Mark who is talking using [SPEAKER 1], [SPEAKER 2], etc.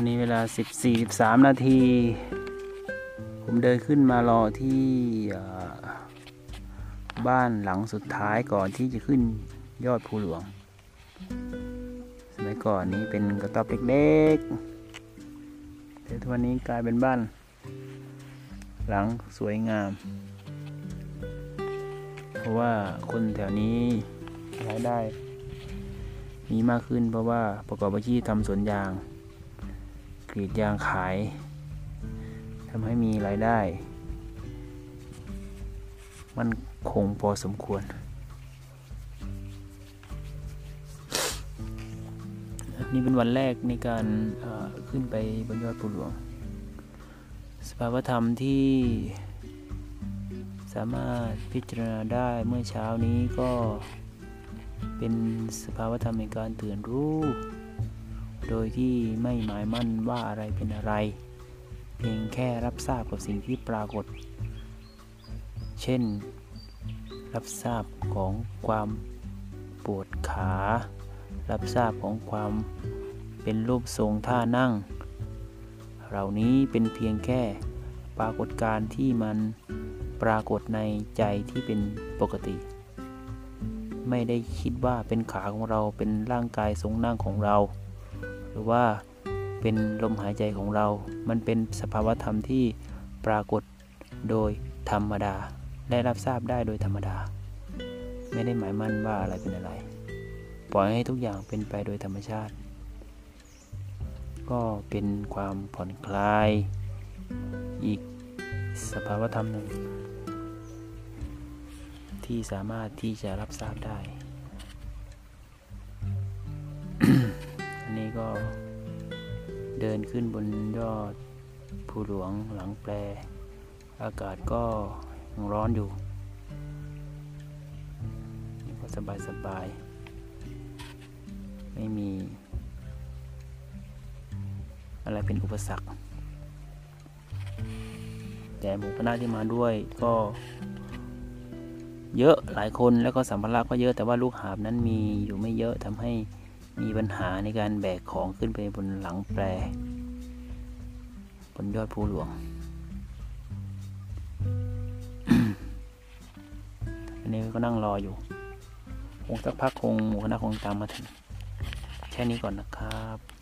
[SPEAKER 1] สิบสี่สิบสามนาที ผมเดินขึ้นมารอที่บ้านหลังสุดท้ายก่อนที่จะขึ้นยอดภูหลวง สมัยก่อนนี้เป็นกระต๊อบเล็กๆแต่ทุกวันนี้กลายเป็นบ้าน หลังสวยงาม เพราะว่าคนแถวนี้รายได้มีมากขึ้นเพราะว่าประกอบอาชีพทำสวนยาง กรีดยางขายทำให้มีรายได้ มันคงพอสมควร นี่เป็นวันแรกในการขึ้นไปบนยอดภูหลวง สภาวธรรมที่สามารถพิจารณาได้เมื่อเช้านี้ก็เป็นสภาวธรรมในการตื่นรู้ โดยที่ไม่หมายมั่นว่าอะไรเป็นอะไร เพียงแค่รับทราบกับสิ่งที่ปรากฏ เช่น รับทราบของความปวดขา รับทราบของความเป็นรูปทรงท่านั่ง เหล่านี้เป็นเพียงแค่ปรากฏการที่มันปรากฏในใจที่เป็นปกติ ไม่ได้คิดว่าเป็นขาของเราเป็นร่างกายทรงนั่งของเรา หรือว่าเป็นลมหายใจของเรา มันเป็นสภาวธรรมที่ปรากฏโดยธรรมดา ได้รับทราบได้โดยธรรมดา ไม่ได้หมายมั่นว่าอะไรเป็นอะไร ปล่อยให้ทุกอย่างเป็นไปโดยธรรมชาติ ก็เป็นความผ่อนคลาย อีกสภาวธรรมหนึ่งที่สามารถที่จะรับทราบได้ ก็เดินขึ้นบนยอดภูหลวงหลังแปร อากาศก็ยังร้อนอยู่นี่ก็สบายสบาย ไม่มี อะไรเป็นอุปสรรค แต่หมู่คณะที่มาด้วยก็เยอะหลายคนแล้วก็สัมภาระก็เยอะแต่ว่าลูกหาบนั้นมีอยู่ไม่เยอะทำให้ มีปัญหาในการแบกของขึ้นไปบนหลังแปร บนยอดภูหลวงอันนี้ก็นั่งรออยู่ คงสักพักคงหมูคณะคงตามมาถึง แค่นี้ก่อนนะครับ